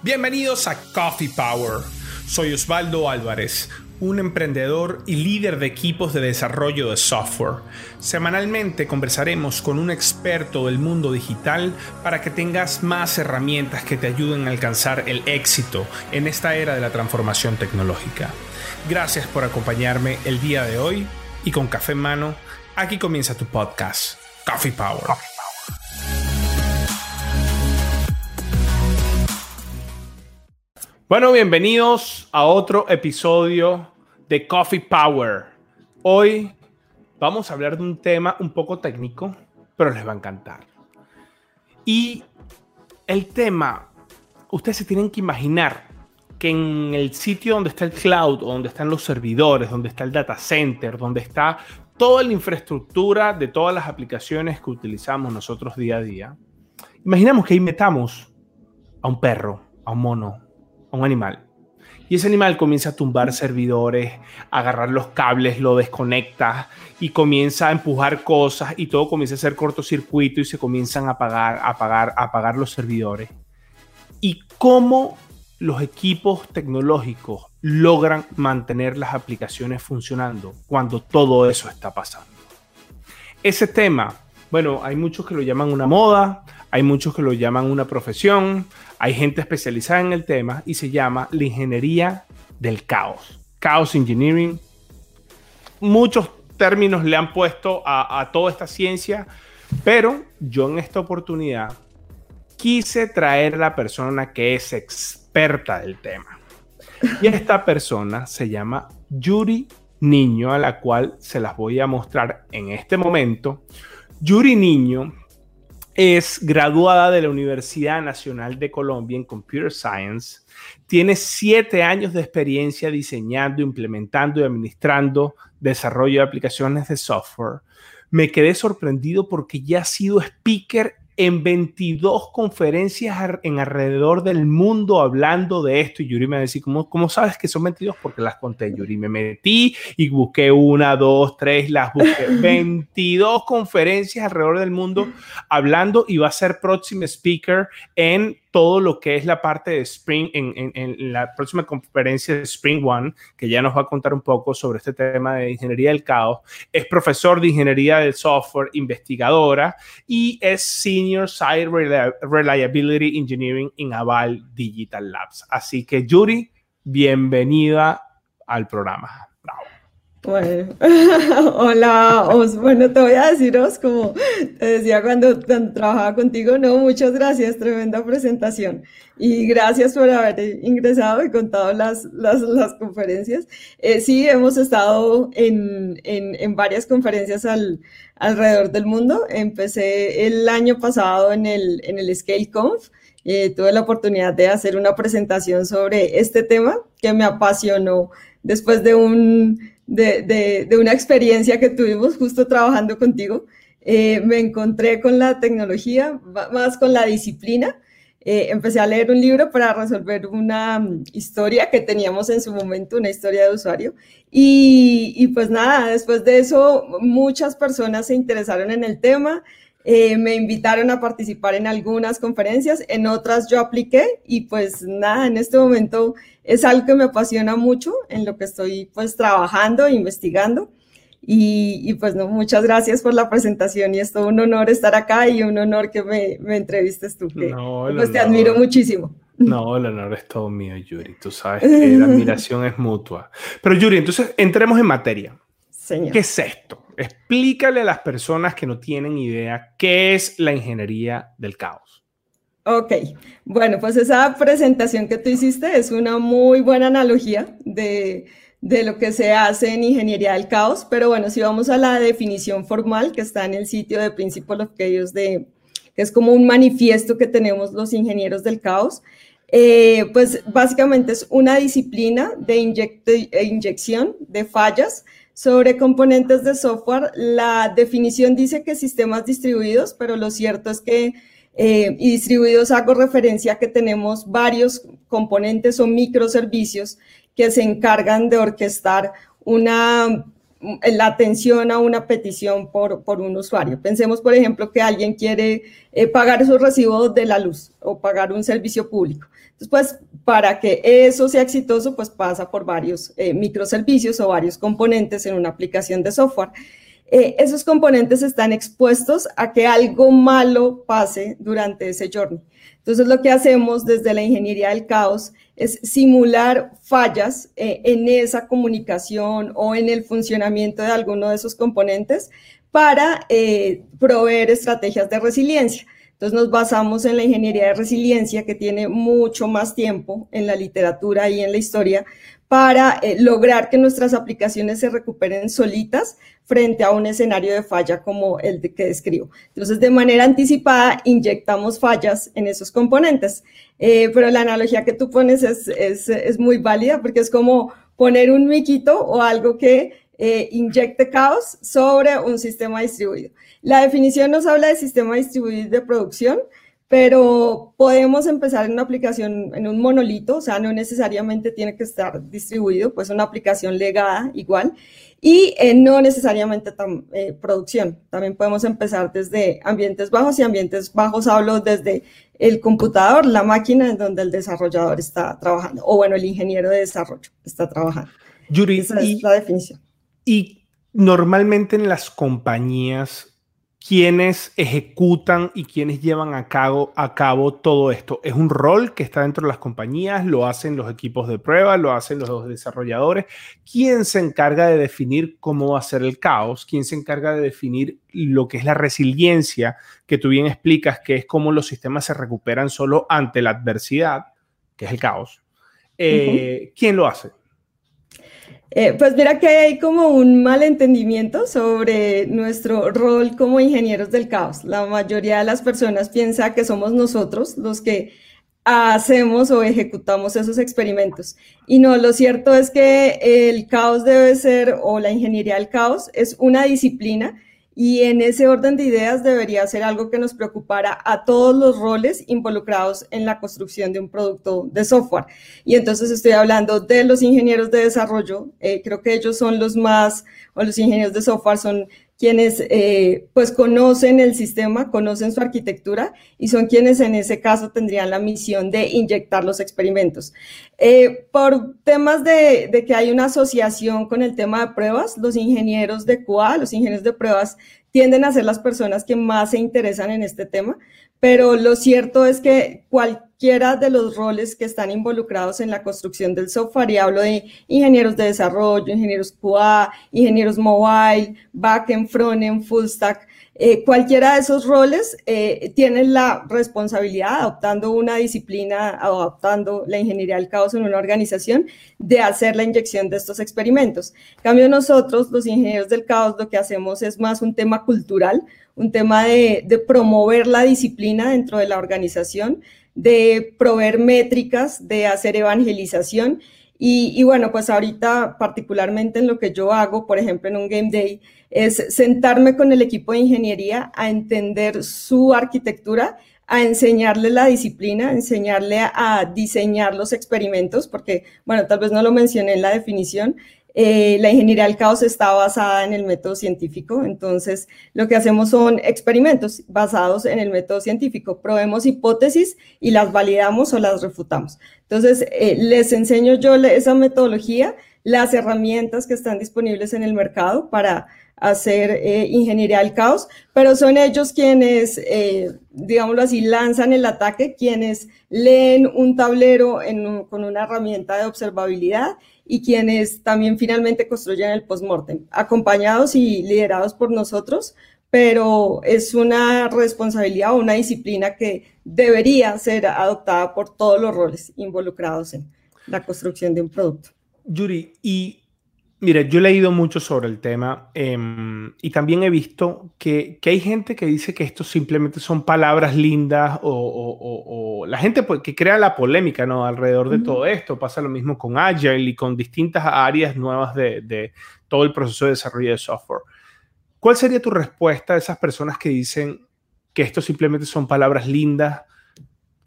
Bienvenidos a Coffee Power. Soy Osvaldo Álvarez, un emprendedor y líder de equipos de desarrollo de software. Semanalmente conversaremos con un experto del mundo digital para que tengas más herramientas que te ayuden a alcanzar el éxito en esta era de la transformación tecnológica. Gracias por acompañarme el día de hoy y con café en mano, aquí comienza tu podcast, Coffee Power. Bueno, bienvenidos a otro episodio de Coffee Power. Hoy vamos a hablar de un tema un poco técnico, pero les va a encantar. Y el tema, ustedes se tienen que imaginar que en el sitio donde está el cloud, donde están los servidores, donde está el data center, donde está toda la infraestructura de todas las aplicaciones que utilizamos nosotros día a día, imaginamos que ahí metamos a un perro, a un mono, a un animal. Y ese animal comienza a tumbar servidores, a agarrar los cables, lo desconecta y comienza a empujar cosas y todo comienza a ser cortocircuito y se comienzan a apagar, a apagar, a apagar los servidores. Y cómo los equipos tecnológicos logran mantener las aplicaciones funcionando cuando todo eso está pasando. Ese tema, bueno, hay muchos que lo llaman una moda, hay muchos que lo llaman una profesión, hay gente especializada en el tema y se llama la ingeniería del caos. Chaos Engineering. Muchos términos le han puesto a, toda esta ciencia, pero yo en esta oportunidad quise traer a la persona que es experta del tema. Y esta persona se llama Yuri Niño, a la cual se las voy a mostrar en este momento. Yuri Niño es graduada de la Universidad Nacional de Colombia en Computer Science. Tiene siete años de experiencia diseñando, implementando y administrando desarrollo de aplicaciones de software. Me quedé sorprendido porque ya ha sido speaker en 22 conferencias en alrededor del mundo hablando de esto. Y Yuri me decía, ¿cómo, ¿cómo sabes que son 22? Porque las conté, Yuri. Me metí y busqué una, dos, tres, las busqué. 22 conferencias alrededor del mundo hablando y va a ser próximo speaker en todo lo que es la parte de Spring en, la próxima conferencia de Spring One, que ya nos va a contar un poco sobre este tema de ingeniería del caos. Es profesor de ingeniería del software, investigadora y es Senior Site Reliability Engineering en Aval Digital Labs. Así que, Yuri, bienvenida al programa. Bueno, hola, Os. Bueno, te voy a deciros, como te decía cuando trabajaba contigo, no, muchas gracias, tremenda presentación. Y gracias por haber ingresado y contado las, las, las conferencias. Eh, sí, hemos estado en, en, en varias conferencias al, alrededor del mundo. Empecé el año pasado en el, en el ScaleConf. Eh, tuve la oportunidad de hacer una presentación sobre este tema que me apasionó después de un de, de, una experiencia que tuvimos justo trabajando contigo. Eh, me encontré con la tecnología, más con la disciplina. Eh, empecé a leer un libro para resolver una mm, historia que teníamos en su momento, una historia de usuario. Y, y pues nada, después de eso, muchas personas se interesaron en el tema. Eh, me invitaron a participar en algunas conferencias, en otras yo apliqué y pues nada, en este momento es algo que me apasiona mucho, en lo que estoy pues trabajando, e investigando. Y, pues no, muchas gracias por la presentación y es todo un honor estar acá y un honor que me, me entrevistes tú, que pues te admiro muchísimo. No, el honor es todo mío, Yuri. Tú sabes que la admiración es mutua. Pero Yuri, entonces entremos en materia. Señor. ¿Qué es esto? Explícale a las personas que no tienen idea qué es la ingeniería del caos. Ok, bueno, pues esa presentación que tú hiciste es una muy buena analogía de, de lo que se hace en ingeniería del caos, pero bueno, si vamos a la definición formal que está en el sitio de Principles of Chaos, de, que es como un manifiesto que tenemos los ingenieros del caos, eh, pues básicamente es una disciplina de inyección de fallas sobre componentes de software, la definición dice que sistemas distribuidos, pero lo cierto es que eh, y distribuidos hago referencia a que tenemos varios componentes o microservicios que se encargan de orquestar una, la atención a una petición por, por un usuario. Pensemos, por ejemplo, que alguien quiere eh, pagar su recibo de la luz o pagar un servicio público. Entonces, pues, para que eso sea exitoso, pues pasa por varios eh, microservicios o varios componentes en una aplicación de software. Eh, esos componentes están expuestos a que algo malo pase durante ese journey. Entonces, lo que hacemos desde la ingeniería del caos es simular fallas eh, en esa comunicación o en el funcionamiento de alguno de esos componentes para eh, proveer estrategias de resiliencia. Entonces nos basamos en la ingeniería de resiliencia que tiene mucho más tiempo en la literatura y en la historia para eh, lograr que nuestras aplicaciones se recuperen solitas frente a un escenario de falla como el que describo. Entonces, de manera anticipada, inyectamos fallas en esos componentes. Eh, pero la analogía que tú pones es, es, es, muy válida porque es como poner un miquito o algo que eh, inyecte caos sobre un sistema distribuido. La definición nos habla de sistema distribuido de producción, pero podemos empezar en una aplicación, en un monolito, o sea, no necesariamente tiene que estar distribuido, pues una aplicación legada igual, y eh, no necesariamente eh, producción. También podemos empezar desde ambientes bajos y ambientes bajos hablo desde el computador, la máquina en donde el desarrollador está trabajando, o bueno, el ingeniero de desarrollo está trabajando. Yuri, Esa es la definición. Y normalmente en las compañías quienes ejecutan y quienes llevan a cabo, a cabo todo esto. Es un rol que está dentro de las compañías, lo hacen los equipos de prueba, lo hacen los desarrolladores. ¿Quién se encarga de definir cómo va a ser el caos? ¿Quién se encarga de definir lo que es la resiliencia, que tú bien explicas, que es cómo los sistemas se recuperan solo ante la adversidad, que es el caos? Eh, ¿Quién lo hace? Eh, pues mira que hay como un malentendimiento sobre nuestro rol como ingenieros del caos. La mayoría de las personas piensa que somos nosotros los que hacemos o ejecutamos esos experimentos. Y no, lo cierto es que el caos debe ser, o la ingeniería del caos, es una disciplina y en ese orden de ideas debería ser algo que nos preocupara a todos los roles involucrados en la construcción de un producto de software. Y entonces estoy hablando de los ingenieros de desarrollo, eh, creo que ellos son los más, o los ingenieros de software son quienes eh, pues conocen el sistema, conocen su arquitectura y son quienes en ese caso tendrían la misión de inyectar los experimentos. Eh, por temas de, de, que hay una asociación con el tema de pruebas, los ingenieros de QA, los ingenieros de pruebas tienden a ser las personas que más se interesan en este tema, pero lo cierto es que cualquiera de los roles que están involucrados en la construcción del software, y hablo de ingenieros de desarrollo, ingenieros QA, ingenieros mobile, backend, frontend, full stack, eh, cualquiera de esos roles eh, la responsabilidad, adoptando una disciplina, adoptando la ingeniería del caos en una organización, de hacer la inyección de estos experimentos. En cambio, nosotros, los ingenieros del caos, lo que hacemos es más un tema cultural, un tema de, promover la disciplina dentro de la organización, de proveer métricas, de hacer evangelización. Y, y, bueno, pues ahorita particularmente en lo que yo hago, por ejemplo, en un Game Day, es sentarme con el equipo de ingeniería a entender su arquitectura, a enseñarle la disciplina, a enseñarle a, diseñar los experimentos, porque, bueno, tal vez no lo mencioné en la definición, eh, la ingeniería del caos está basada en el método científico, entonces lo que hacemos son experimentos basados en el método científico. Probemos hipótesis y las validamos o las refutamos. Entonces, eh, les enseño yo esa metodología, las herramientas que están disponibles en el mercado para hacer eh, ingeniería del caos, pero son ellos quienes, eh, digámoslo así, lanzan el ataque, quienes leen un tablero con una herramienta de observabilidad y quienes también finalmente construyen el postmortem, acompañados y liderados por nosotros, pero es una responsabilidad o una disciplina que debería ser adoptada por todos los roles involucrados en la construcción de un producto. Yuri, y Mire, yo he leído mucho sobre el tema em, y también he visto que, hay gente que dice que esto simplemente son palabras lindas o, la gente pues, que crea la polémica ¿no? alrededor de todo esto. Pasa lo mismo con Agile y con distintas áreas nuevas de, de todo el proceso de desarrollo de software. ¿Cuál sería tu respuesta a esas personas que dicen que esto simplemente son palabras lindas?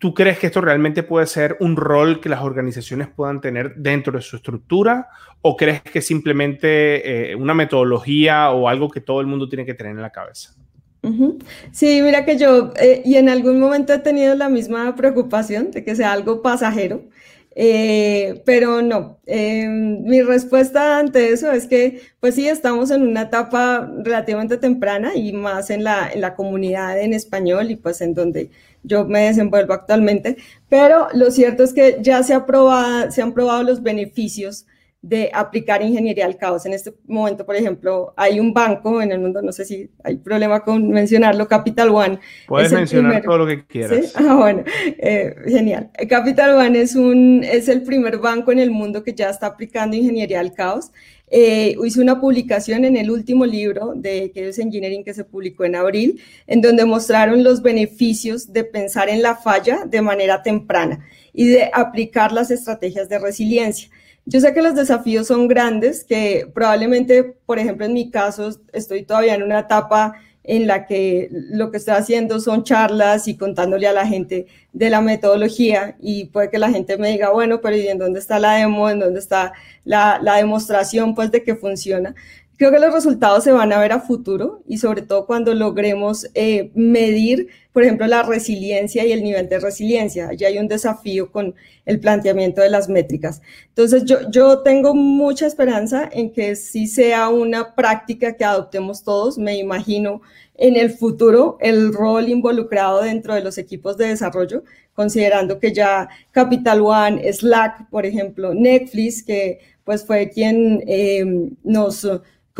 ¿Tú crees que esto realmente puede ser un rol que las organizaciones puedan tener dentro de su estructura? ¿O crees que simplemente eh, una metodología o algo que todo el mundo tiene que tener en la cabeza? Sí, mira que yo, eh, y en algún momento he tenido la misma preocupación de que sea algo pasajero. Eh, pero no, eh, mi respuesta ante eso es que, pues sí, estamos en una etapa relativamente temprana y más en la, en la comunidad en español y pues en donde yo me desenvuelvo actualmente, pero lo cierto es que ya se, ha probado, se han probado los beneficios de aplicar ingeniería al caos. En este momento, por ejemplo, hay un banco en el mundo, no sé si hay problema con mencionarlo, Capital One. Puedes mencionar todo lo que quieras. Ah, bueno, eh, genial. Capital One es, un, es el primer banco en el mundo que ya está aplicando ingeniería al caos. Eh, hice una publicación en el último libro de Chaos Engineering que se publicó en abril, en donde mostraron los beneficios de pensar en la falla de manera temprana y de aplicar las estrategias de resiliencia. Yo sé que los desafíos son grandes, que probablemente, por ejemplo, en mi caso, estoy todavía en una etapa en la que lo que estoy haciendo son charlas y contándole a la gente de la metodología y puede que la gente me diga, bueno, pero ¿y en dónde está la demo? ¿En dónde está la, demostración pues de que funciona? Creo que los resultados se van a ver a futuro y sobre todo cuando logremos eh, medir, por ejemplo, la resiliencia y el nivel de resiliencia. Ya hay un desafío con el planteamiento de las métricas. Entonces, yo, yo tengo mucha esperanza en que sí sea una práctica que adoptemos todos. Me imagino en el futuro el rol involucrado dentro de los equipos de desarrollo, considerando que ya Capital One, Slack, por ejemplo, Netflix, que pues fue quien eh, nos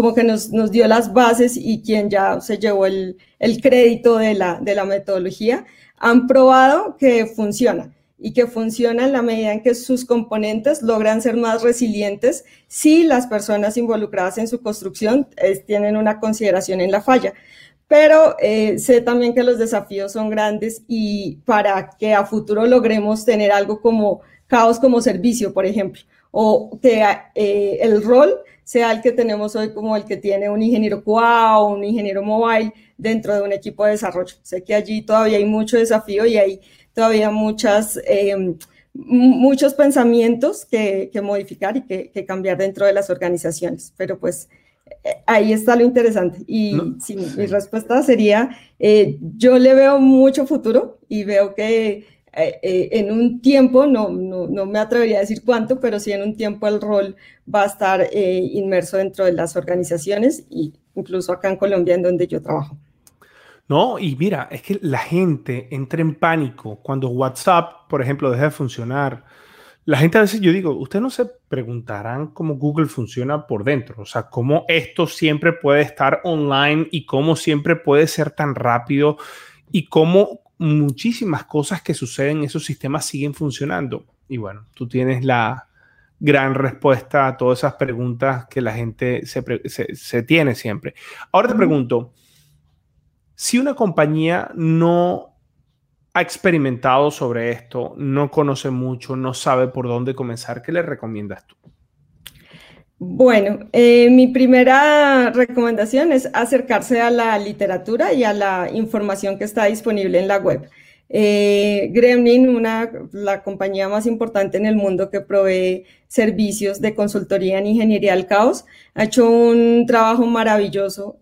como que nos, nos, dio las bases y quien ya se llevó el, el crédito de la, de la metodología, han probado que funciona y que funciona en la medida en que sus componentes logran ser más resilientes si las personas involucradas en su construcción tienen una consideración en la falla. Pero eh, sé también que los desafíos son grandes y para que a futuro logremos tener algo como caos como servicio, por ejemplo, o que eh, el rol sea el que tenemos hoy como el que tiene un ingeniero QA o un ingeniero mobile dentro de un equipo de desarrollo. Sé que allí todavía hay mucho desafío y hay todavía muchas, eh, muchos pensamientos que, que modificar y que, que, cambiar dentro de las organizaciones, pero pues eh, ahí está lo interesante. Y mi respuesta sería, eh, yo le veo mucho futuro y veo que eh, eh, en un tiempo, no, no, no, me atrevería a decir cuánto, pero sí en un tiempo el rol va a estar eh, inmerso dentro de las organizaciones y incluso acá en Colombia, en donde yo trabajo. No, y mira, es que la gente entra en pánico cuando WhatsApp, por ejemplo, deja de funcionar. La gente a veces, yo digo, ustedes no se preguntarán cómo Google funciona por dentro, o sea, cómo esto siempre puede estar online y cómo siempre puede ser tan rápido y cómo muchísimas cosas que suceden en esos sistemas siguen funcionando. Y bueno, tú tienes la gran respuesta a todas esas preguntas que la gente se, tiene siempre. Ahora te pregunto, si una compañía no ha experimentado sobre esto, no conoce mucho, no sabe por dónde comenzar, ¿qué le recomiendas tú? Bueno, eh, mi primera recomendación es acercarse a la literatura y a la información que está disponible en la web. Eh, Gremlin, una, la compañía más importante en el mundo que provee servicios de consultoría en ingeniería al caos, ha hecho un trabajo maravilloso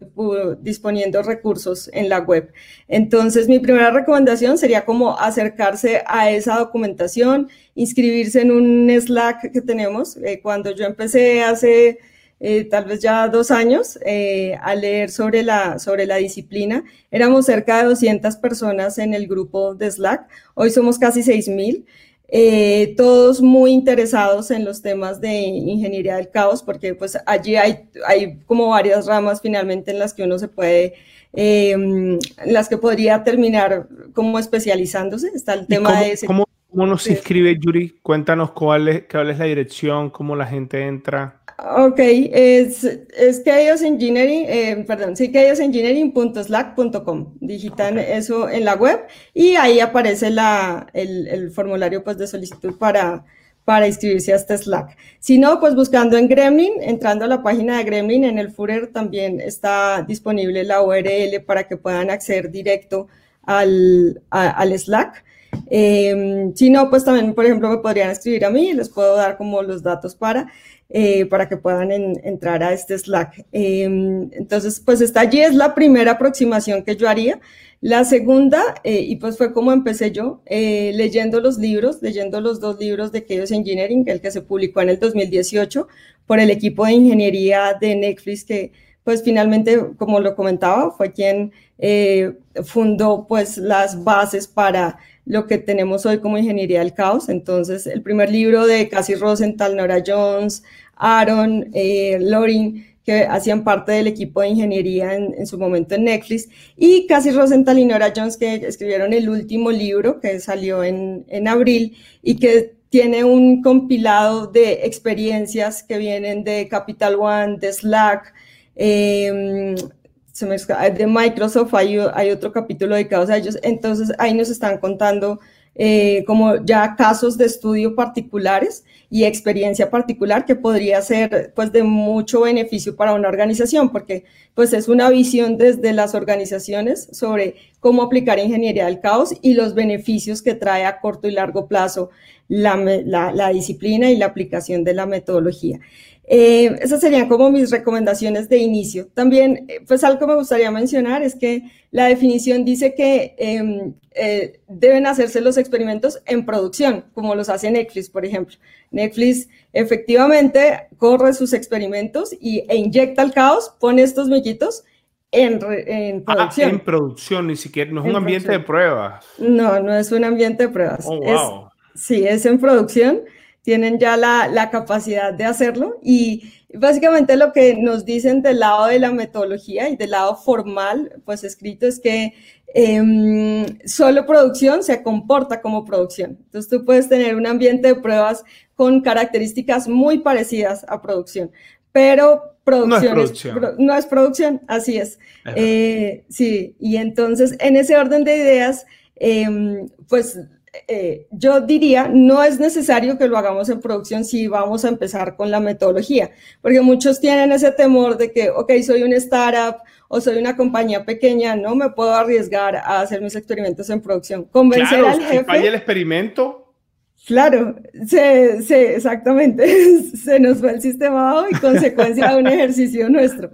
disponiendo recursos en la web. Entonces, mi primera recomendación sería como acercarse a esa documentación, inscribirse en un Slack que tenemos. Eh, cuando yo empecé hace eh, tal vez ya dos años, eh, a leer sobre la, sobre la disciplina. Éramos cerca de 200 personas en el grupo de Slack, hoy somos casi 6.000. Eh, todos muy interesados en los temas de ingeniería del caos, porque pues allí hay, hay como varias ramas finalmente en las que uno se puede, en las que podría terminar como especializándose. Está el tema de... ¿Cómo, cómo nos inscribe, Yuri? Cuéntanos cuál es, cuál es la dirección, cómo la gente entra. Ok, es, es Engineering, eh, perdón, sí, chaosengineering.slack.com. Digitan eso en la web y ahí aparece la, el, el, formulario pues, de solicitud para, para inscribirse a este Slack. Si no, pues buscando en Gremlin, entrando a la página de Gremlin, en el footer también está disponible la URL para que puedan acceder directo al, al Slack. Em, si no, pues también, por ejemplo, me podrían escribir a mí y les puedo dar como los datos para, eh, para que puedan entrar a este Slack. Em, entonces, pues esta allí es la primera aproximación que yo haría. La segunda, eh, y pues fue como empecé yo, eh, leyendo los libros, leyendo los dos libros de Chaos Engineering, el que se publicó en el 2018 por el equipo de ingeniería de Netflix, que pues finalmente, como lo comentaba, fue quien eh, fundó pues las bases para lo que tenemos hoy como ingeniería del caos. Entonces, el primer libro de Cassie Rosenthal, Nora Jones, Aaron, Lorin, que hacían parte del equipo de ingeniería en, su momento en Netflix, y Cassie Rosenthal y Nora Jones, que escribieron el último libro que salió en, en abril y que tiene un compilado de experiencias que vienen de Capital One, de Slack, de Microsoft, hay, hay, otro capítulo dedicado a ellos. Entonces ahí nos están contando eh, como ya casos de estudio particulares y experiencia particular que podría ser pues de mucho beneficio para una organización porque pues es una visión desde las organizaciones sobre cómo aplicar ingeniería del caos y los beneficios que trae a corto y largo plazo la, la disciplina y la aplicación de la metodología. Eh, esas serían como mis recomendaciones de inicio. También, eh, pues algo que me gustaría mencionar es que la definición dice que em, eh, deben hacerse los experimentos en producción, como los hace Netflix, por ejemplo. Netflix efectivamente corre sus experimentos y, e inyecta el caos, pone estos mellitos en, en ah, producción. en producción, ni siquiera, no es un ambiente de pruebas. No, no es un ambiente de pruebas. Oh, wow. Sí, es en producción tienen ya la, capacidad de hacerlo y básicamente lo que nos dicen del lado de la metodología y del lado formal, pues escrito, es que em, solo producción se comporta como producción. Entonces tú puedes tener un ambiente de pruebas con características muy parecidas a producción, pero producción no es producción, no es producción así es. Eh, sí, y entonces en ese orden de ideas, em, pues eh, yo diría, no es necesario que lo hagamos en producción si vamos a empezar con la metodología, porque muchos tienen ese temor de que, ok, soy una startup o soy una compañía pequeña, no me puedo arriesgar a hacer mis experimentos en producción. Convencer al jefe. Si falla el experimento, Claro, se, se, exactamente, se nos fue el sistema abajo y consecuencia de un ejercicio nuestro.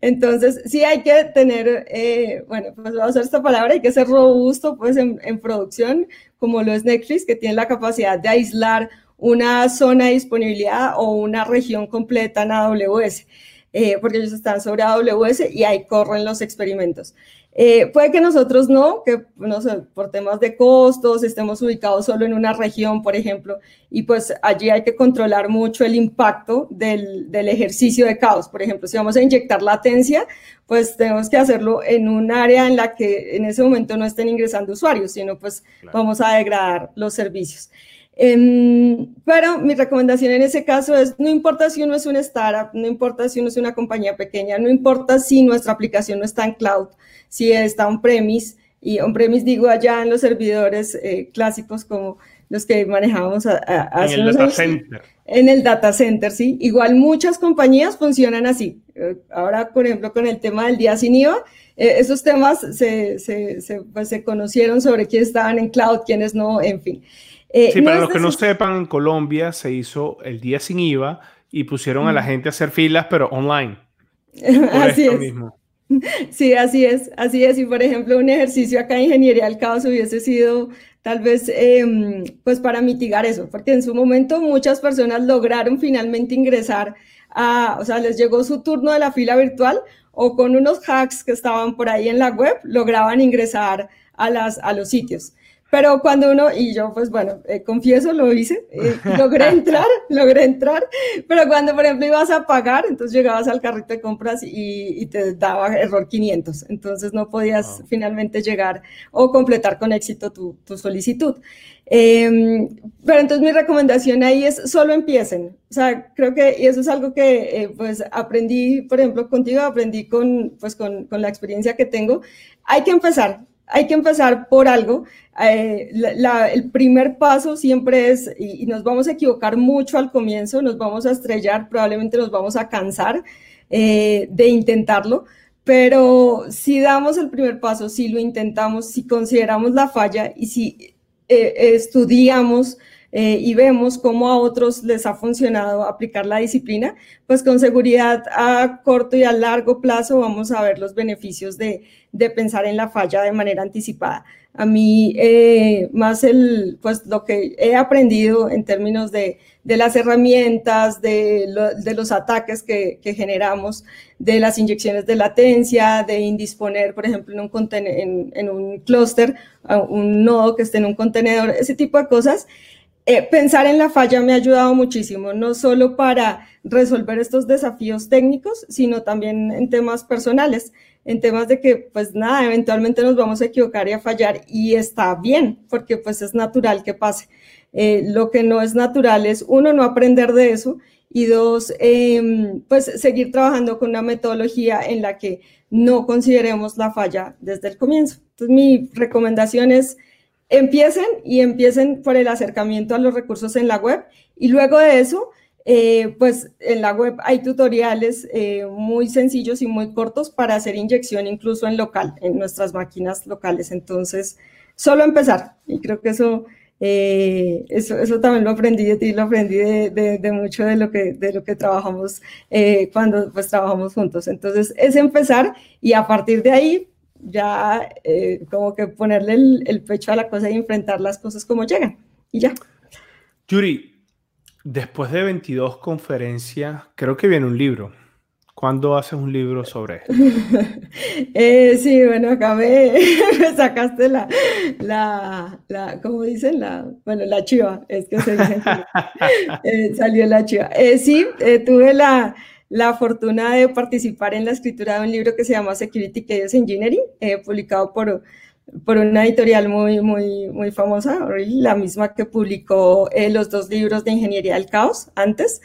Entonces, sí hay que tener, eh, bueno, pues voy a usar esta palabra, hay que ser robusto pues en, en, producción, como lo es Netflix, que tiene la capacidad de aislar una zona de disponibilidad o una región completa en AWS, eh, porque ellos están sobre AWS y ahí corren los experimentos. Eh, puede que nosotros no, que no sé, por temas de costos estemos ubicados solo en una región, por ejemplo, y pues allí hay que controlar mucho el impacto del, del, ejercicio de caos. Por ejemplo, si vamos a inyectar latencia, pues tenemos que hacerlo en un área en la que en ese momento no estén ingresando usuarios, sino pues vamos a degradar los servicios. Em, pero mi recomendación en ese caso es, no importa si uno es una startup, no importa si uno es una compañía pequeña, no importa si nuestra aplicación no está en cloud, si está on-premise, y on-premise digo allá en los servidores eh, clásicos como los que manejábamos hace en el data center. En el data center, sí. Igual muchas compañías funcionan así. Eh, ahora, por ejemplo, con el tema del día sin IVA, eh, esos temas se, se, se, pues, se conocieron sobre quiénes estaban en cloud, quiénes no, en fin. Eh, sí, para los que no sepan, en Colombia se hizo el día sin IVA y pusieron a la gente a hacer filas, pero online. así es. Sí, así es, así es. Y por ejemplo, un ejercicio acá en Ingeniería del Caos hubiese sido tal vez em, pues para mitigar eso, porque en su momento muchas personas lograron finalmente ingresar a, o sea, les llegó su turno de la fila virtual o con unos hacks que estaban por ahí en la web, lograban ingresar a, las, a los sitios. Pero cuando uno, y yo pues bueno, eh, confieso, lo hice, eh, logré entrar, logré entrar, pero cuando por ejemplo ibas a pagar, entonces llegabas al carrito de compras y, te daba error 500, entonces no podías finalmente llegar o completar con éxito tu, tu solicitud. Em, pero entonces mi recomendación ahí es solo empiecen. O sea, creo que, y eso es algo que eh, pues aprendí, por ejemplo, contigo, aprendí con, pues, con, con la experiencia que tengo. Hay que empezar, hay que empezar por algo. Eh, el primer paso siempre es, y, nos vamos a equivocar mucho al comienzo, nos vamos a estrellar, probablemente nos vamos a cansar eh, de intentarlo, pero si damos el primer paso, si lo intentamos, si consideramos la falla y si estudiamos y vemos cómo a otros les ha funcionado aplicar la disciplina, pues con seguridad a corto y a largo plazo vamos a ver los beneficios de, de pensar en la falla de manera anticipada. A mí, eh, más el, pues lo que he aprendido en términos de, de las herramientas, de, de los ataques que, que, generamos, de las inyecciones de latencia, de indisponer, por ejemplo, en un, en, en un clúster, un nodo que esté en un contenedor, ese tipo de cosas. Eh, pensar en la falla me ha ayudado muchísimo, no solo para resolver estos desafíos técnicos, sino también en temas personales en temas de que, pues nada, eventualmente nos vamos a equivocar y a fallar y está bien, porque pues es natural que pase. Eh, lo que no es natural es, uno, no aprender de eso y dos, em, pues seguir trabajando con una metodología en la que no consideremos la falla desde el comienzo. Entonces, mi recomendación es, empiecen y empiecen por el acercamiento a los recursos en la web y luego de eso, eh, pues en la web hay tutoriales eh, muy sencillos y muy cortos para hacer inyección incluso en local, en nuestras máquinas locales. Entonces, solo empezar. Y creo que eso, eh, eso, eso, también lo aprendí de ti, lo aprendí de, mucho de lo que, de lo que trabajamos cuando pues trabajamos juntos. Entonces, es empezar y a partir de ahí ya como que ponerle el, el pecho a la cosa y enfrentar las cosas como llegan. Y ya. Yuri, Después de 22 conferencias, creo que viene un libro. ¿Cuándo haces un libro sobre esto? eh, sí, bueno, acabé, me, sacaste la, la, la, ¿cómo dicen? La, bueno, la chiva, es que se dice, eh, salió la chiva. Eh, sí, eh, tuve la, la fortuna de participar en la escritura de un libro que se llama Security Chaos Engineering, publicado por por una editorial muy, muy, muy famosa, la misma que publicó eh, los dos libros de Ingeniería del Caos antes.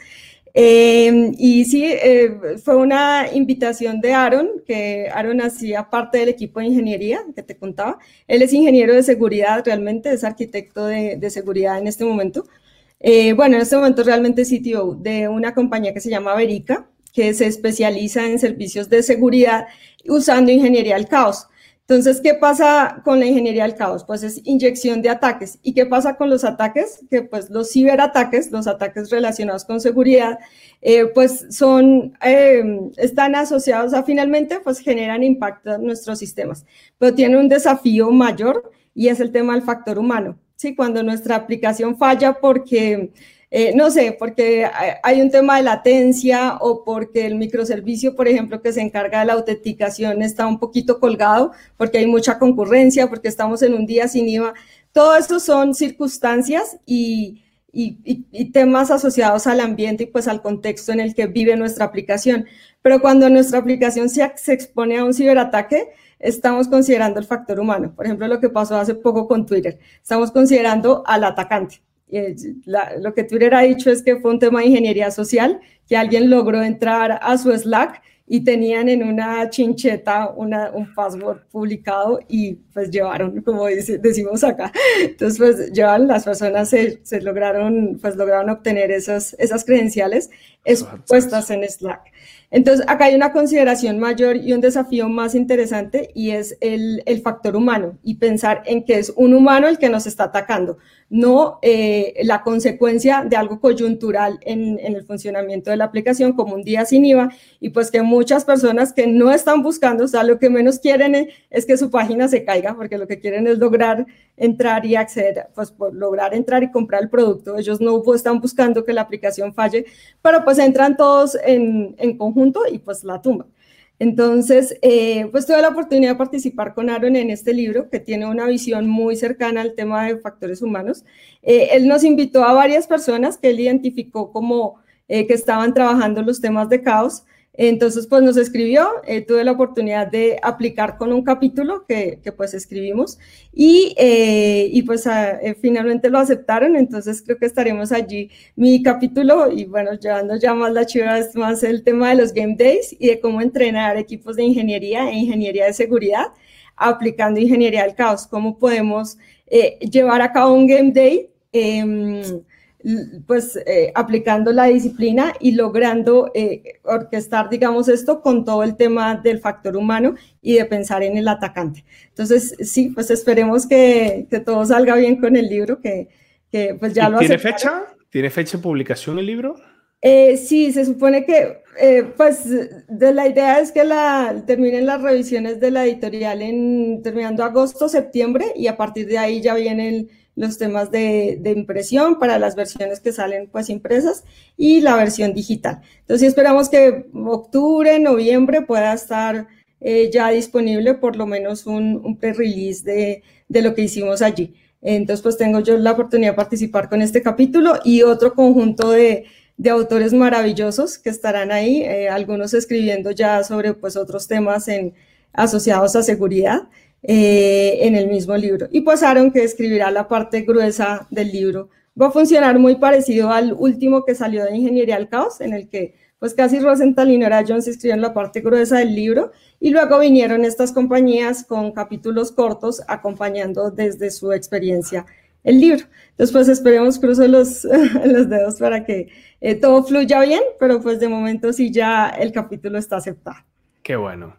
Em, y sí, eh, fue una invitación de Aaron, que Aaron hacía parte del equipo de ingeniería que te contaba. Él es ingeniero de seguridad, realmente es arquitecto de, de seguridad en este momento. Eh, bueno, en este momento realmente es CTO de una compañía que se llama Verica, que se especializa en servicios de seguridad usando ingeniería del caos. Entonces, ¿qué pasa con la ingeniería del caos? Pues es inyección de ataques. ¿Y qué pasa con los ataques? Que pues los ciberataques, los ataques relacionados con seguridad, eh, pues son, eh, están asociados a finalmente, pues generan impacto en nuestros sistemas. Pero tiene un desafío mayor y es el tema del factor humano. ¿sí? Cuando nuestra aplicación falla porque eh, no sé, porque hay un tema de latencia o porque el microservicio, por ejemplo, que se encarga de la autenticación está un poquito colgado, porque hay mucha concurrencia, porque estamos en un día sin IVA. Todo eso son circunstancias y, temas asociados al ambiente y pues al contexto en el que vive nuestra aplicación. Pero cuando nuestra aplicación se, se expone a un ciberataque, estamos considerando el factor humano. Por ejemplo, lo que pasó hace poco con Twitter. Estamos considerando al atacante lo que Twitter ha dicho es que fue un tema de ingeniería social, que alguien logró entrar a su Slack y tenían en una chincheta una, un password publicado y pues llevaron, como decimos acá, entonces pues llevan, las personas se, se, lograron, pues lograron obtener esas, esas credenciales expuestas en Slack. Entonces, acá hay una consideración mayor y un desafío más interesante y es el, el factor humano y pensar en que es un humano el que nos está atacando, no eh, la consecuencia de algo coyuntural en, en, el funcionamiento de la aplicación como un día sin IVA y pues que muchas personas que no están buscando, o sea, lo que menos quieren es que su página se caiga porque lo que quieren es lograr entrar y acceder, pues por lograr entrar y comprar el producto. Ellos no están buscando que la aplicación falle, pero pues entran todos en, en conjunto y pues la tumban. Entonces, eh, pues tuve la oportunidad de participar con Aaron en este libro, que tiene una visión muy cercana al tema de factores humanos. Eh, él nos invitó a varias personas que él identificó como eh, que estaban trabajando los temas de caos entonces, pues nos escribió, eh, tuve la oportunidad de aplicar con un capítulo que, pues escribimos y, eh, y pues eh, finalmente lo aceptaron, entonces creo que estaremos allí. Mi capítulo, y bueno, llevando ya más la chiva, es más el tema de los Game Days y de cómo entrenar equipos de ingeniería e ingeniería de seguridad aplicando ingeniería del caos, cómo podemos llevar a cabo un Game Day em, pues eh, aplicando la disciplina y logrando eh, orquestar, digamos, esto con todo el tema del factor humano y de pensar en el atacante. Entonces, sí, pues esperemos que, que todo salga bien con el libro, que, que pues ya lo ¿Tiene fecha? ¿Tiene fecha de publicación el libro? Eh, sí, se supone que, eh, pues, de la idea es que la, terminen las revisiones de la editorial en terminando agosto, septiembre, y a partir de ahí ya vienen los temas de, impresión para las versiones que salen, pues, impresas y la versión digital. Entonces, esperamos que octubre, noviembre pueda estar eh, ya disponible por lo menos un, un pre-release de, lo que hicimos allí. Entonces, pues tengo yo la oportunidad de participar con este capítulo y otro conjunto de, de autores maravillosos que estarán ahí, eh, algunos escribiendo ya sobre pues otros temas en, asociados a seguridad eh, en el mismo libro. Y pues Aaron que escribirá la parte gruesa del libro. Va a funcionar muy parecido al último que salió de Ingeniería al Caos, en el que pues casi Rosenthal y Nora Jones escribieron la parte gruesa del libro y luego vinieron estas compañías con capítulos cortos acompañando desde su experiencia el libro. Pues esperemos, cruzo los, los dedos para que eh, todo fluya bien, pero pues de momento sí ya el capítulo está aceptado. Qué bueno.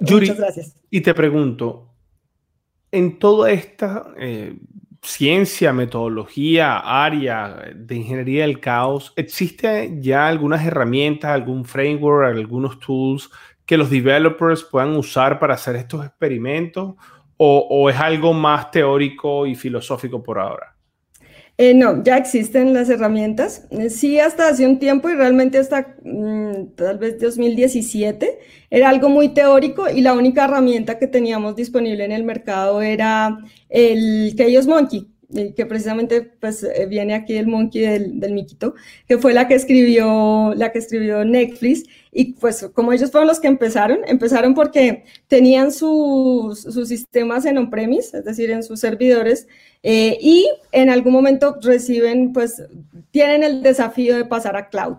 Yuri, Muchas gracias. Y te pregunto, en toda esta eh, ciencia, metodología, área de ingeniería del caos, ¿existe ya algunas herramientas, algún framework, algunos tools que los developers puedan usar para hacer estos experimentos? o, es algo más teórico y filosófico por ahora? Eh, no, ya existen las herramientas. Eh, sí, hasta hace un tiempo y realmente hasta mm, tal vez 2017 era algo muy teórico y la única herramienta que teníamos disponible en el mercado era el Chaos Monkey que precisamente pues eh, viene aquí el monkey del, del miquito, que fue la que escribió, la que escribió Netflix, y pues como ellos fueron los que empezaron, empezaron porque tenían sus, sus sistemas en on-premise, es decir, en sus servidores, eh, y en algún momento reciben, pues tienen el desafío de pasar a cloud.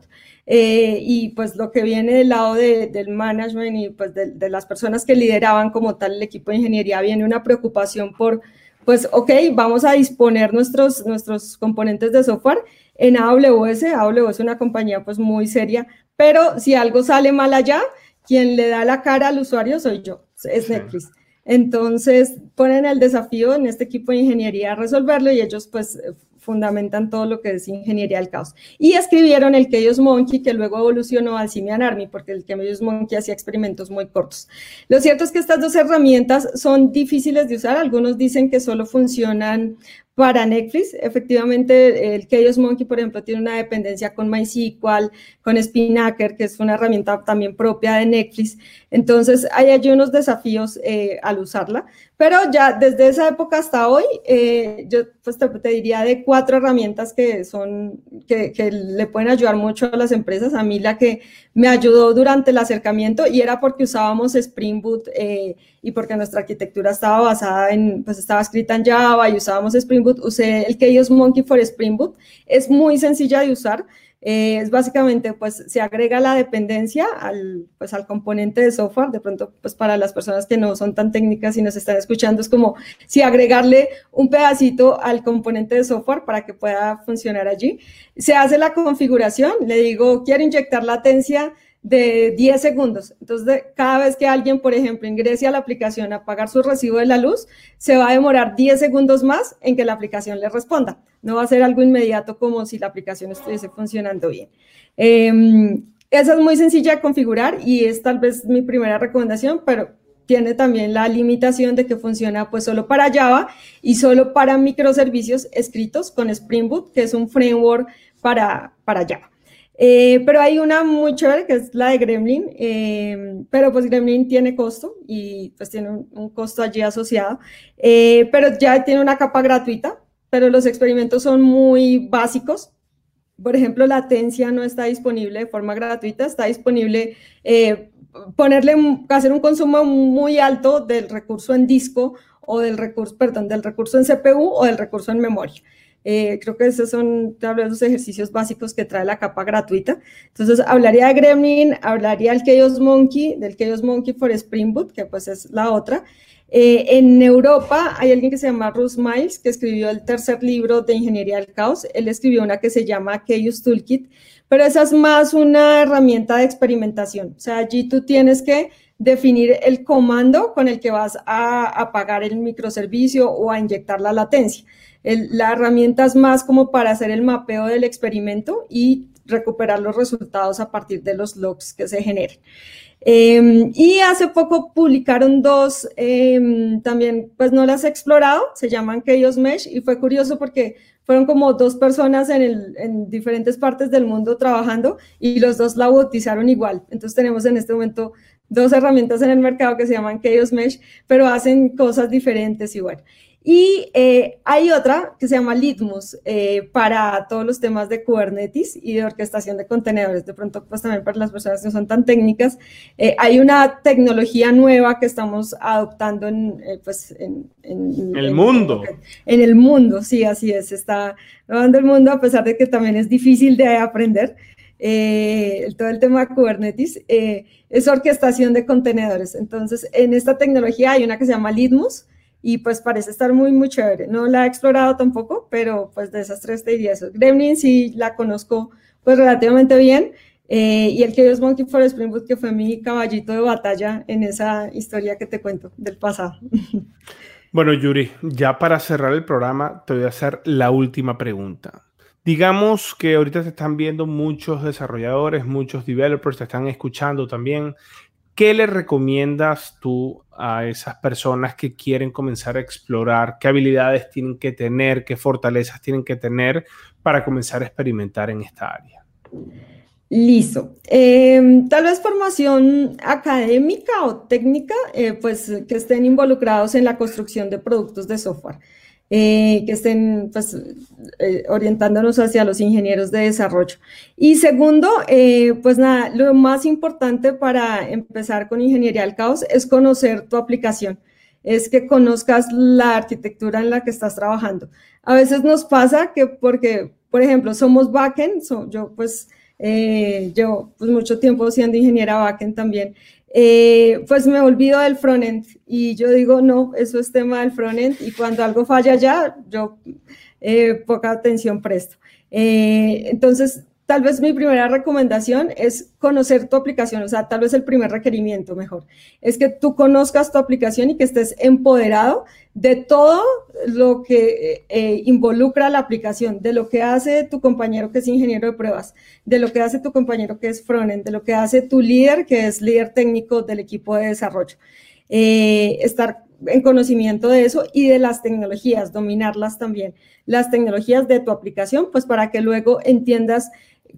Eh, y pues lo que viene del lado de, del management y pues de, de las personas que lideraban como tal el equipo de ingeniería, viene una preocupación por pues ok, vamos a disponer nuestros, nuestros componentes de software en AWS. AWS es una compañía pues muy seria, pero si algo sale mal allá, quien le da la cara al usuario soy yo, es Netflix. Entonces ponen el desafío en este equipo de ingeniería a resolverlo y ellos pues fundamentan todo lo que es ingeniería del caos. Y escribieron el Chaos Monkey, que luego evolucionó al Simian Army, porque el Chaos Monkey hacía experimentos muy cortos. Lo cierto es que estas dos herramientas son difíciles de usar. Algunos dicen que solo funcionan para Netflix. Efectivamente, el Chaos Monkey, por ejemplo, tiene una dependencia con MySQL, con Spinnaker, que es una herramienta también propia de Netflix. Entonces, hay allí unos desafíos eh, al usarla. Pero ya desde esa época hasta hoy, eh, yo pues te, diría de cuatro herramientas que son, que, que, le pueden ayudar mucho a las empresas. A mí la que me ayudó durante el acercamiento y era porque usábamos Spring Boot eh, y porque nuestra arquitectura estaba basada en, pues estaba escrita en Java y usábamos Spring Boot, usé el Chaos Monkey for Spring Boot. Es muy sencilla de usar. Eh, es básicamente, pues se agrega la dependencia al, pues, al componente de software. De pronto, pues para las personas que no son tan técnicas y nos están escuchando, es como si agregarle un pedacito al componente de software para que pueda funcionar allí. Se hace la configuración, le digo, quiero inyectar latencia de 10 segundos. Entonces, cada vez que alguien, por ejemplo, ingrese a la aplicación a pagar su recibo de la luz, se va a demorar 10 segundos más en que la aplicación le responda. No va a ser algo inmediato como si la aplicación estuviese funcionando bien. Eh, esa es muy sencilla de configurar y es tal vez mi primera recomendación, pero tiene también la limitación de que funciona pues solo para Java y solo para microservicios escritos con Spring Boot, que es un framework para, para Java. Eh, pero hay una muy chévere que es la de Gremlin, eh, pero pues Gremlin tiene costo y pues tiene un, costo allí asociado, eh, pero ya tiene una capa gratuita, pero los experimentos son muy básicos. Por ejemplo, latencia no está disponible de forma gratuita, está disponible ponerle, hacer un consumo muy alto del recurso en disco o del recurso, perdón, del recurso en CPU o del recurso en memoria. Eh, creo que esos son tal vez los ejercicios básicos que trae la capa gratuita. Entonces, hablaría de Gremlin, hablaría del Chaos Monkey, del Chaos Monkey for Spring Boot, que pues es la otra. Eh, en Europa hay alguien que se llama Russ Miles, que escribió el tercer libro de Ingeniería del Caos. Él escribió una que se llama Chaos Toolkit, pero esa es más una herramienta de experimentación. O sea, allí tú tienes que definir el comando con el que vas a apagar el microservicio o a inyectar la latencia. La herramienta es más como para hacer el mapeo del experimento y recuperar los resultados a partir de los logs que se generen. Em, y hace poco publicaron dos, em, también pues no las he explorado, se llaman Chaos Mesh y fue curioso porque fueron como dos personas en, el, en diferentes partes del mundo trabajando y los dos la bautizaron igual. Entonces tenemos en este momento dos herramientas en el mercado que se llaman Chaos Mesh, pero hacen cosas diferentes igual. Eh, hay otra que se llama Litmus eh, para todos los temas de Kubernetes y de orquestación de contenedores. De pronto, pues también para las personas que no son tan técnicas, eh, hay una tecnología nueva que estamos adoptando en, pues, en, el mundo. En el mundo, sí, así es. Está robando el mundo a pesar de que también es difícil de aprender. todo el tema de Kubernetes es orquestación de contenedores. Entonces, en esta tecnología hay una que se llama Litmus y pues parece estar muy, muy chévere. No la he explorado tampoco, pero pues de esas tres te diría eso. Gremlin sí la conozco pues relativamente bien. Eh, y el Chaos Monkey for Spring Boot, que fue mi caballito de batalla en esa historia que te cuento del pasado. Bueno, Yuri, ya para cerrar el programa, te voy a hacer la última pregunta. Digamos que ahorita te están viendo muchos desarrolladores, muchos developers, te están escuchando también. ¿Qué le recomiendas tú a esas personas que quieren comenzar a explorar? ¿Qué habilidades tienen que tener? ¿Qué fortalezas tienen que tener para comenzar a experimentar en esta área? Listo. Em, tal vez formación académica o técnica, eh, pues que estén involucrados en la construcción de productos de software. Eh, que estén pues, eh, orientándonos hacia los ingenieros de desarrollo. Y segundo, eh, pues nada, lo más importante para empezar con ingeniería del caos es conocer tu aplicación, es que conozcas la arquitectura en la que estás trabajando. A veces nos pasa que porque, por ejemplo, somos backend, yo pues llevo pues, mucho tiempo siendo ingeniera backend también, eh, pues me olvido del frontend y yo digo, no, eso es tema del frontend y cuando algo falla ya, yo eh, poca atención presto. Eh, entonces, tal vez mi primera recomendación es conocer tu aplicación, o sea, tal vez el primer requerimiento mejor, es que tú conozcas tu aplicación y que estés empoderado de todo lo que eh, involucra la aplicación, de lo que hace tu compañero que es ingeniero de pruebas, de lo que hace tu compañero que es frontend, de lo que hace tu líder que es líder técnico del equipo de desarrollo. Eh, estar en conocimiento de eso y de las tecnologías, dominarlas también, las tecnologías de tu aplicación, pues para que luego entiendas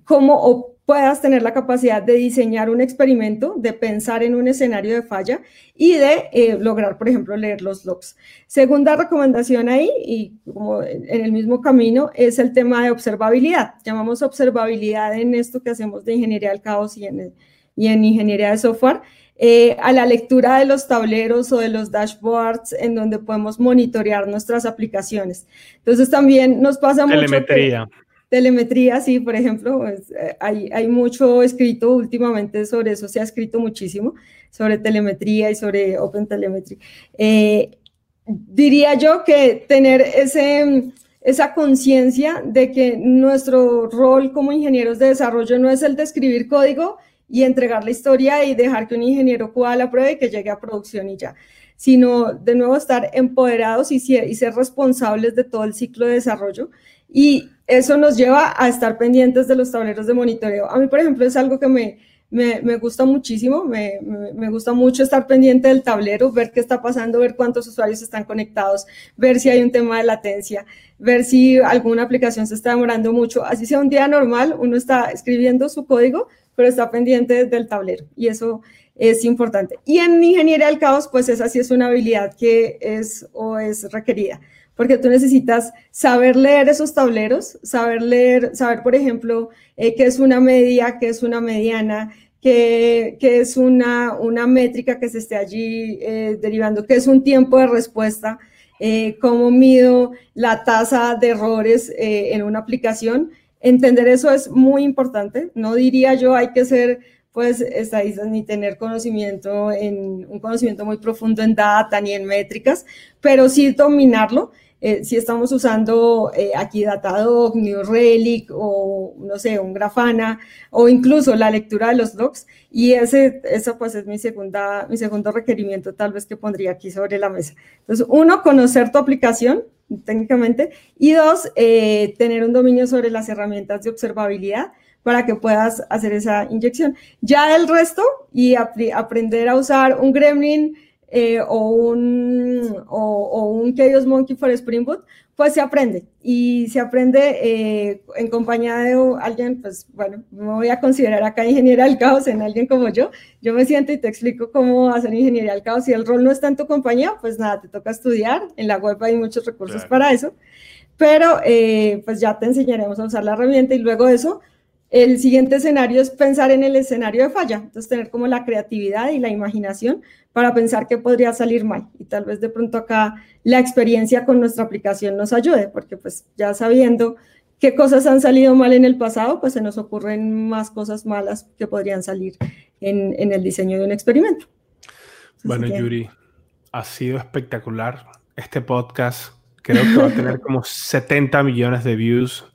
cómo o puedas tener la capacidad de diseñar un experimento, de pensar en un escenario de falla y de eh, lograr, por ejemplo, leer los logs. Segunda recomendación ahí, y como en el mismo camino, es el tema de observabilidad. Llamamos observabilidad en esto que hacemos de ingeniería del caos y en, y en ingeniería de software. Eh, a la lectura de los tableros o de los dashboards en donde podemos monitorear nuestras aplicaciones. Entonces también nos pasa mucho... Telemetría. Telemetría, sí, por ejemplo, pues, eh, hay, hay, mucho escrito últimamente sobre eso, se ha escrito muchísimo sobre telemetría y sobre Open Telemetry. Eh, diría yo que tener ese, esa conciencia de que nuestro rol como ingenieros de desarrollo no es el de escribir código y entregar la historia y dejar que un ingeniero cuada la prueba y que llegue a producción y ya, sino de nuevo estar empoderados y, y ser responsables de todo el ciclo de desarrollo. Y eso nos lleva a estar pendientes de los tableros de monitoreo. A mí, por ejemplo, es algo que me, me, gusta muchísimo, me, me, gusta mucho estar pendiente del tablero, ver qué está pasando, ver cuántos usuarios están conectados, ver si hay un tema de latencia, ver si alguna aplicación se está demorando mucho. Así sea un día normal, uno está escribiendo su código, pero está pendiente del tablero y eso es importante. Y en ingeniería del caos, pues esa sí es una habilidad que es o es requerida porque tú necesitas saber leer esos tableros, saber leer, saber, por ejemplo, eh, qué es una media, qué es una mediana, qué, es una, una, métrica que se esté allí eh, derivando, qué es un tiempo de respuesta, eh, cómo mido la tasa de errores en una aplicación. Entender eso es muy importante. No diría yo hay que ser pues estadísticas ni tener conocimiento en un conocimiento muy profundo en data ni en métricas, pero sí dominarlo. Eh, si estamos usando eh, aquí Datadog, New Relic o no sé, un Grafana o incluso la lectura de los logs y ese eso pues es mi segunda mi segundo requerimiento tal vez que pondría aquí sobre la mesa. Entonces, uno conocer tu aplicación técnicamente y dos eh, tener un dominio sobre las herramientas de observabilidad para que puedas hacer esa inyección. Ya el resto y aprender a usar un Gremlin eh, o, un, o, un Chaos Monkey for Spring Boot, pues se aprende. Y se aprende eh, en compañía de alguien, pues bueno, me voy a considerar acá ingeniera del caos en alguien como yo. Yo me siento y te explico cómo hacer ingeniería del caos. Si el rol no está en tu compañía, pues nada, te toca estudiar. En la web hay muchos recursos para eso. Pero eh, pues ya te enseñaremos a usar la herramienta y luego de eso el siguiente escenario es pensar en el escenario de falla, entonces tener como la creatividad y la imaginación para pensar qué podría salir mal y tal vez de pronto acá la experiencia con nuestra aplicación nos ayude, porque pues ya sabiendo qué cosas han salido mal en el pasado, pues se nos ocurren más cosas malas que podrían salir en, el diseño de un experimento. bueno, Yuri, ha sido espectacular este podcast. Creo que va a tener como 70 millones de views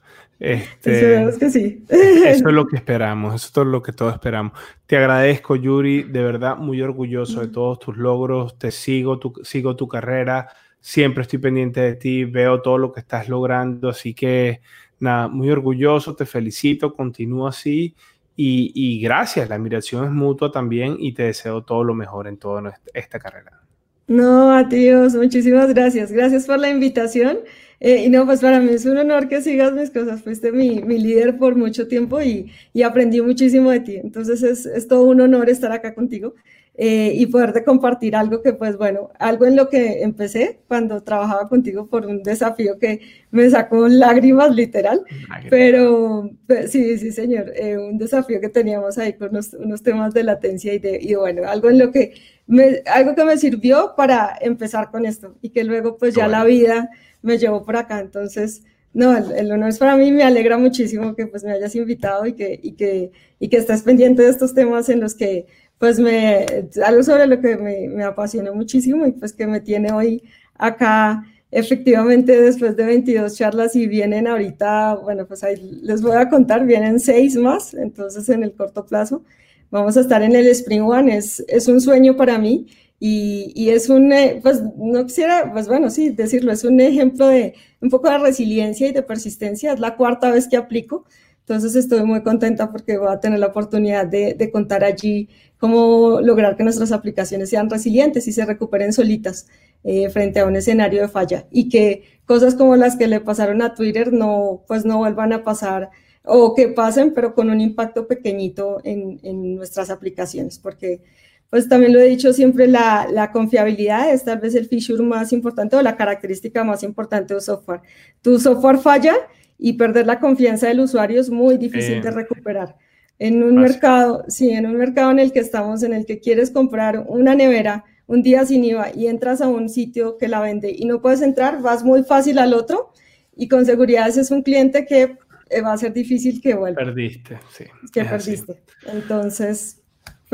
este, que sí. Eso es lo que esperamos, eso es lo que todos esperamos. Te agradezco, Yuri, de verdad muy orgulloso de todos tus logros, te sigo, tu, sigo tu carrera, siempre estoy pendiente de ti, veo todo lo que estás logrando, así que nada, muy orgulloso, te felicito, continúa así y, y gracias, la admiración es mutua también y te deseo todo lo mejor en toda esta carrera. No, a ti, muchísimas gracias. Gracias por la invitación. Eh, y no, pues para mí es un honor que sigas mis cosas. Fuiste mi, mi líder por mucho tiempo y, y, aprendí muchísimo de ti. Entonces es, es todo un honor estar acá contigo eh, y poderte compartir algo que, pues bueno, algo en lo que empecé cuando trabajaba contigo por un desafío que me sacó lágrimas literal. Pero pues, sí, sí, señor, eh, un desafío que teníamos ahí con unos, unos temas de latencia y, de, y bueno, algo en lo que me, algo que me sirvió para empezar con esto y que luego pues ya la vida me llevó por acá. Entonces, no, el, honor es para mí, me alegra muchísimo que pues me hayas invitado y que, y que, y que estés pendiente de estos temas en los que pues me, algo sobre lo que me, me apasionó muchísimo y pues que me tiene hoy acá efectivamente después de 22 charlas y vienen ahorita, bueno, pues ahí les voy a contar, vienen seis más, entonces en el corto plazo vamos a estar en el Spring One, es, es un sueño para mí y, es un, eh, pues no quisiera, pues bueno, sí, decirlo, es un ejemplo de un poco de resiliencia y de persistencia. Es la cuarta vez que aplico, entonces estoy muy contenta porque voy a tener la oportunidad de, contar allí cómo lograr que nuestras aplicaciones sean resilientes y se recuperen solitas eh, frente a un escenario de falla y que cosas como las que le pasaron a Twitter no, pues no vuelvan a pasar o que pasen, pero con un impacto pequeñito en, en nuestras aplicaciones, porque pues también lo he dicho siempre, la, la, confiabilidad es tal vez el feature más importante o la característica más importante de un software. Tu software falla y perder la confianza del usuario es muy difícil de recuperar. En un mercado, sí, en un mercado en el que estamos, en el que quieres comprar una nevera un día sin IVA y entras a un sitio que la vende y no puedes entrar, vas muy fácil al otro y con seguridad ese es un cliente que eh, va a ser difícil que vuelva. Perdiste, sí. Que perdiste. Entonces,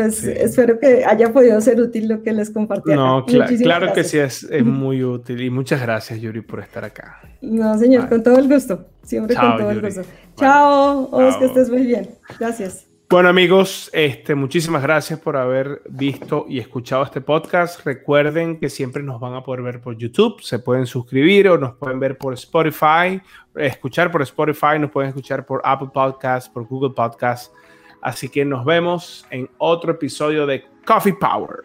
pues espero que haya podido ser útil lo que les compartí. No, claro que sí, es, es, muy útil. Y muchas gracias, Yuri, por estar acá. No, señor, con todo el gusto. Siempre con todo el gusto. Chao, Os, que estés muy bien. Gracias. Bueno amigos, este, muchísimas gracias por haber visto y escuchado este podcast. Recuerden que siempre nos van a poder ver por YouTube, se pueden suscribir o nos pueden ver por Spotify, escuchar por Spotify, nos pueden escuchar por Apple Podcasts, por Google Podcasts Así que nos vemos en otro episodio de Coffee Power.